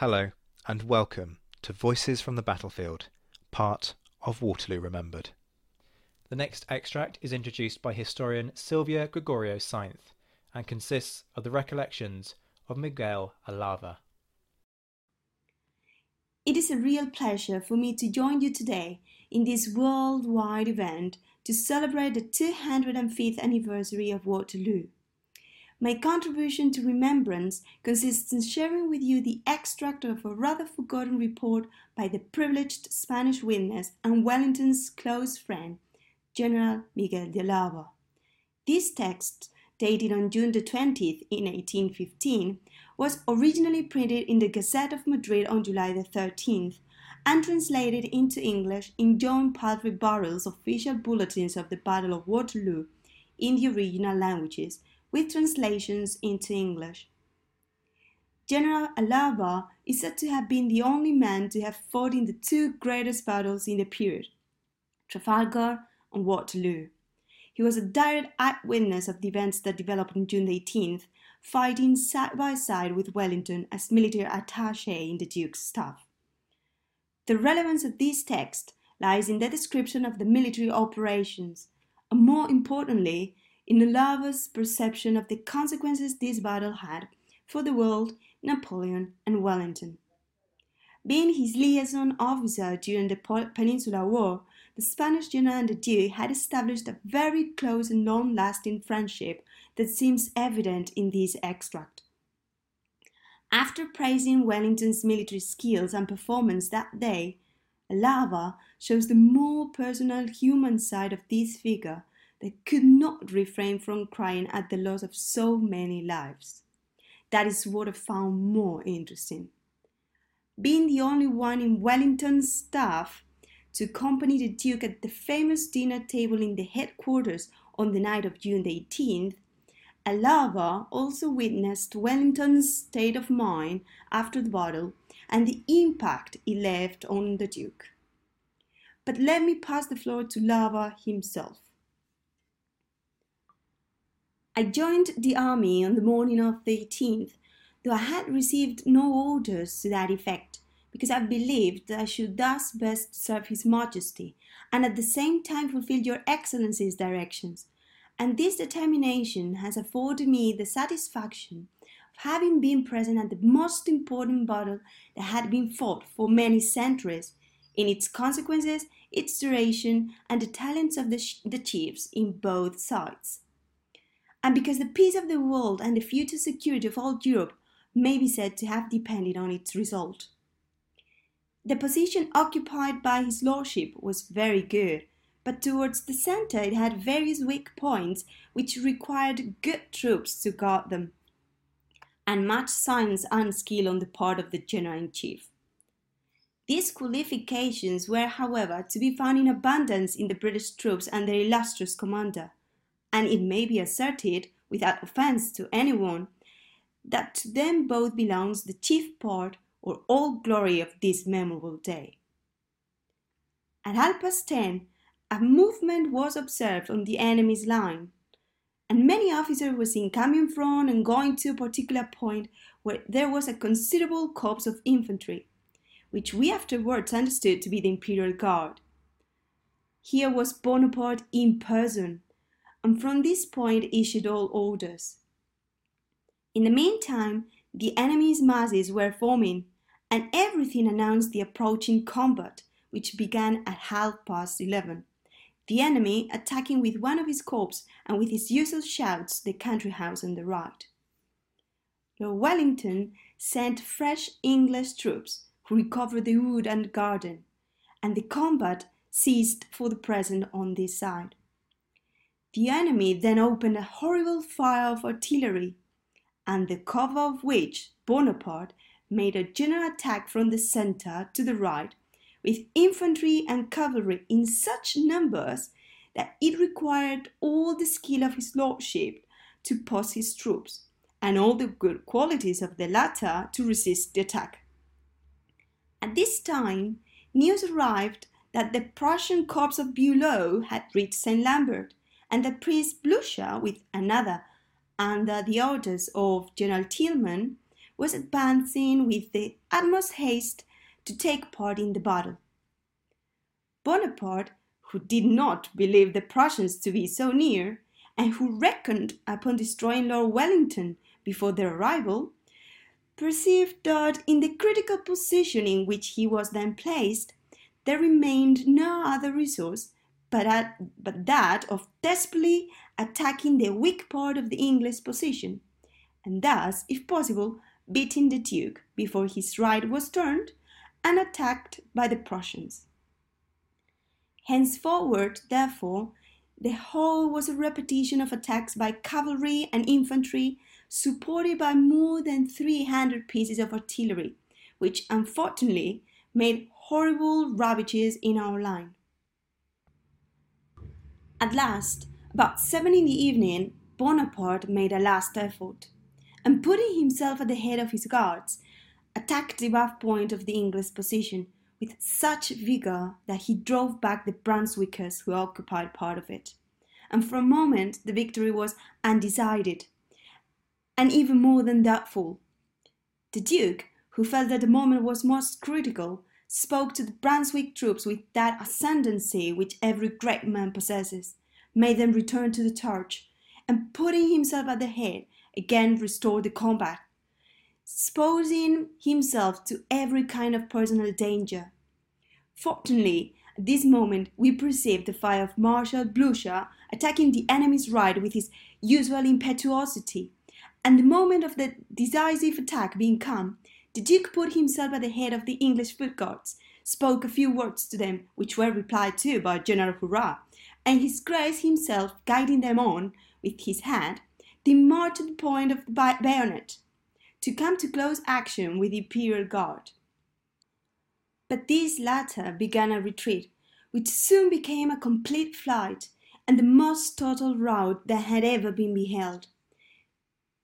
Hello, and welcome to Voices from the Battlefield, part of Waterloo Remembered. The next extract is introduced by historian Sylvia Gregorio Sainz and consists of the recollections of Miguel Alava. It is a real pleasure for me to join you today in this worldwide event to celebrate the 205th anniversary of Waterloo. My contribution to remembrance consists in sharing with you the extract of a rather forgotten report by the privileged Spanish witness and Wellington's close friend, General Miguel de Alava. This text, dated on June the 20th in 1815, was originally printed in the Gazette of Madrid on July the 13th and translated into English in John Patrick Burrell's official bulletins of the Battle of Waterloo in the original languages, with translations into English. General Alava is said to have been the only man to have fought in the two greatest battles in the period, Trafalgar and Waterloo. He was a direct eyewitness of the events that developed on June 18th, fighting side by side with Wellington as military attaché in the Duke's staff. The relevance of this text lies in the description of the military operations, and more importantly, in Alava's perception of the consequences this battle had for the world, Napoleon, and Wellington. Being his liaison officer during the Peninsular War, the Spanish general and the Duke had established a very close and long lasting friendship that seems evident in this extract. After praising Wellington's military skills and performance that day, Alava shows the more personal human side of this figure that could not refrain from crying at the loss of so many lives. That is what I found more interesting. Being the only one in Wellington's staff to accompany the Duke at the famous dinner table in the headquarters on the night of June the 18th, Alava also witnessed Wellington's state of mind after the battle and the impact it left on the Duke. But let me pass the floor to Alava himself. I joined the army on the morning of the 18th, though I had received no orders to that effect, because I believed that I should thus best serve His Majesty, and at the same time fulfill Your Excellency's directions. And this determination has afforded me the satisfaction of having been present at the most important battle that had been fought for many centuries, in its consequences, its duration, and the talents of the, sh- the chiefs in both sides and because the peace of the world and the future security of all Europe may be said to have depended on its result. The position occupied by his lordship was very good, but towards the centre it had various weak points which required good troops to guard them, and much science and skill on the part of the general in chief. These qualifications were, however, to be found in abundance in the British troops and their illustrious commander and it may be asserted, without offence to anyone, that to them both belongs the chief part or all glory of this memorable day. At half past ten, a movement was observed on the enemy's line, and many officers were seen coming from and going to a particular point where there was a considerable corps of infantry, which we afterwards understood to be the Imperial Guard. Here was Bonaparte in person, and from this point issued all orders. In the meantime, the enemy's masses were forming, and everything announced the approaching combat, which began at half past eleven. The enemy attacking with one of his corps and with his usual shouts the country house on the right. Lord Wellington sent fresh English troops who recovered the wood and garden, and the combat ceased for the present on this side. The enemy then opened a horrible fire of artillery, and the cover of which Bonaparte made a general attack from the centre to the right, with infantry and cavalry in such numbers that it required all the skill of his lordship to post his troops, and all the good qualities of the latter to resist the attack. At this time, news arrived that the Prussian corps of Bülow had reached St. Lambert, and the Prince Blucher, with another, under the orders of General Thielmann, was advancing with the utmost haste to take part in the battle. Bonaparte, who did not believe the Prussians to be so near, and who reckoned upon destroying Lord Wellington before their arrival, perceived that in the critical position in which he was then placed, there remained no other resource but, at, but that of desperately attacking the weak part of the English position, and thus, if possible, beating the Duke before his right was turned and attacked by the Prussians. Henceforward, therefore, the whole was a repetition of attacks by cavalry and infantry, supported by more than 300 pieces of artillery, which unfortunately made horrible ravages in our line. At last, about seven in the evening, Bonaparte made a last effort, and putting himself at the head of his guards, attacked the above point of the English position with such vigour that he drove back the Brunswickers who occupied part of it. And for a moment the victory was undecided, and even more than doubtful. The Duke, who felt that the moment was most critical, spoke to the Brunswick troops with that ascendancy which every great man possesses, made them return to the charge, and putting himself at the head, again restored the combat, exposing himself to every kind of personal danger. Fortunately, at this moment we perceived the fire of Marshal Blucher attacking the enemy's right with his usual impetuosity, and the moment of the decisive attack being come, the Duke put himself at the head of the English foot guards, spoke a few words to them, which were replied to by General Hurrah, and his Grace himself guiding them on with his hand, they marched to the point of the bayonet, to come to close action with the Imperial Guard. But these latter began a retreat, which soon became a complete flight, and the most total rout that had ever been beheld.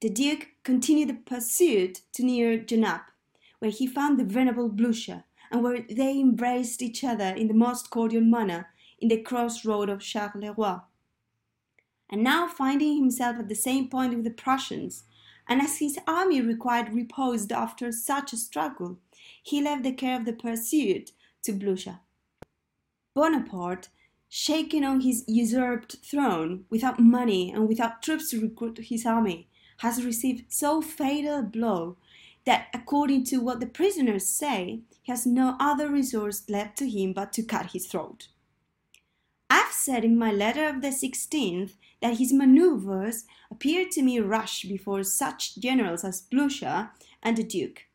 The Duke continued the pursuit to near Genappe, where he found the venerable Blucher, and where they embraced each other in the most cordial manner in the crossroad of Charleroi. And now finding himself at the same point with the Prussians, and as his army required repose after such a struggle, he left the care of the pursuit to Blucher. Bonaparte, shaken on his usurped throne, without money and without troops to recruit his army, has received so fatal a blow that, according to what the prisoners say, he has no other resource left to him but to cut his throat. I've said in my letter of the 16th that his maneuvers appeared to me rash before such generals as Blucher and the Duke.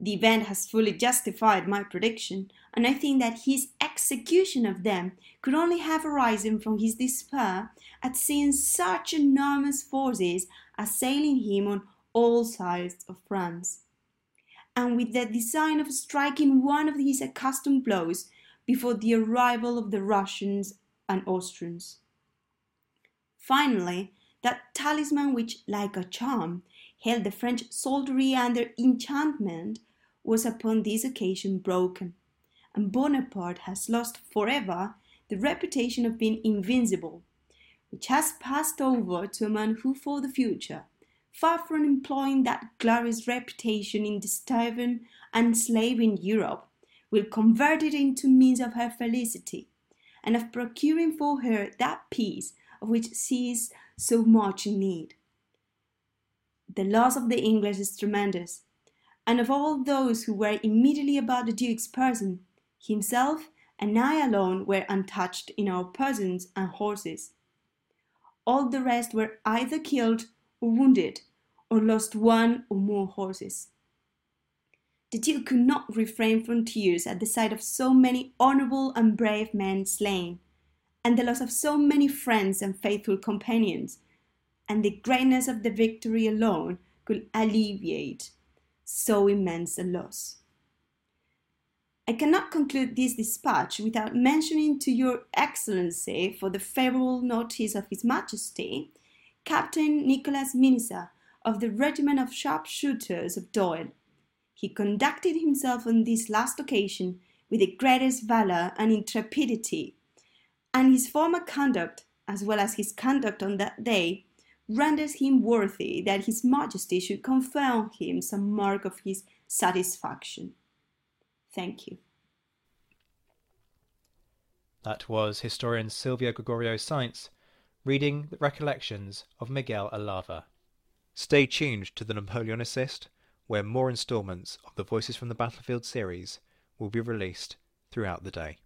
The event has fully justified my prediction, and I think that his execution of them could only have arisen from his despair at seeing such enormous forces assailing him on all sides of France, and with the design of striking one of his accustomed blows before the arrival of the Russians and Austrians. Finally, that talisman which, like a charm, held the French soldiery under enchantment was upon this occasion broken, and Bonaparte has lost forever the reputation of being invincible, which has passed over to a man who for the future, far from employing that glorious reputation in disturbing and enslaving Europe, will convert it into means of her felicity, and of procuring for her that peace of which she is so much in need. the loss of the English is tremendous, and of all those who were immediately about the Duke's person, himself and I alone were untouched in our persons and horses. All the rest were either killed or wounded, or lost one or more horses. The Duke could not refrain from tears at the sight of so many honourable and brave men slain, and the loss of so many friends and faithful companions, and the greatness of the victory alone could alleviate so immense a loss. I cannot conclude this dispatch without mentioning to your Excellency, for the favourable notice of His Majesty, Captain Nicholas Minisa of the regiment of sharpshooters of Doyle. He conducted himself on this last occasion with the greatest valour and intrepidity, and his former conduct, as well as his conduct on that day, renders him worthy that His Majesty should confer on him some mark of his satisfaction. Thank you. That was historian Silvia Gregorio Sainz reading the recollections of Miguel Alava. Stay tuned to the Napoleonicist, where more instalments of the Voices from the Battlefield series will be released throughout the day.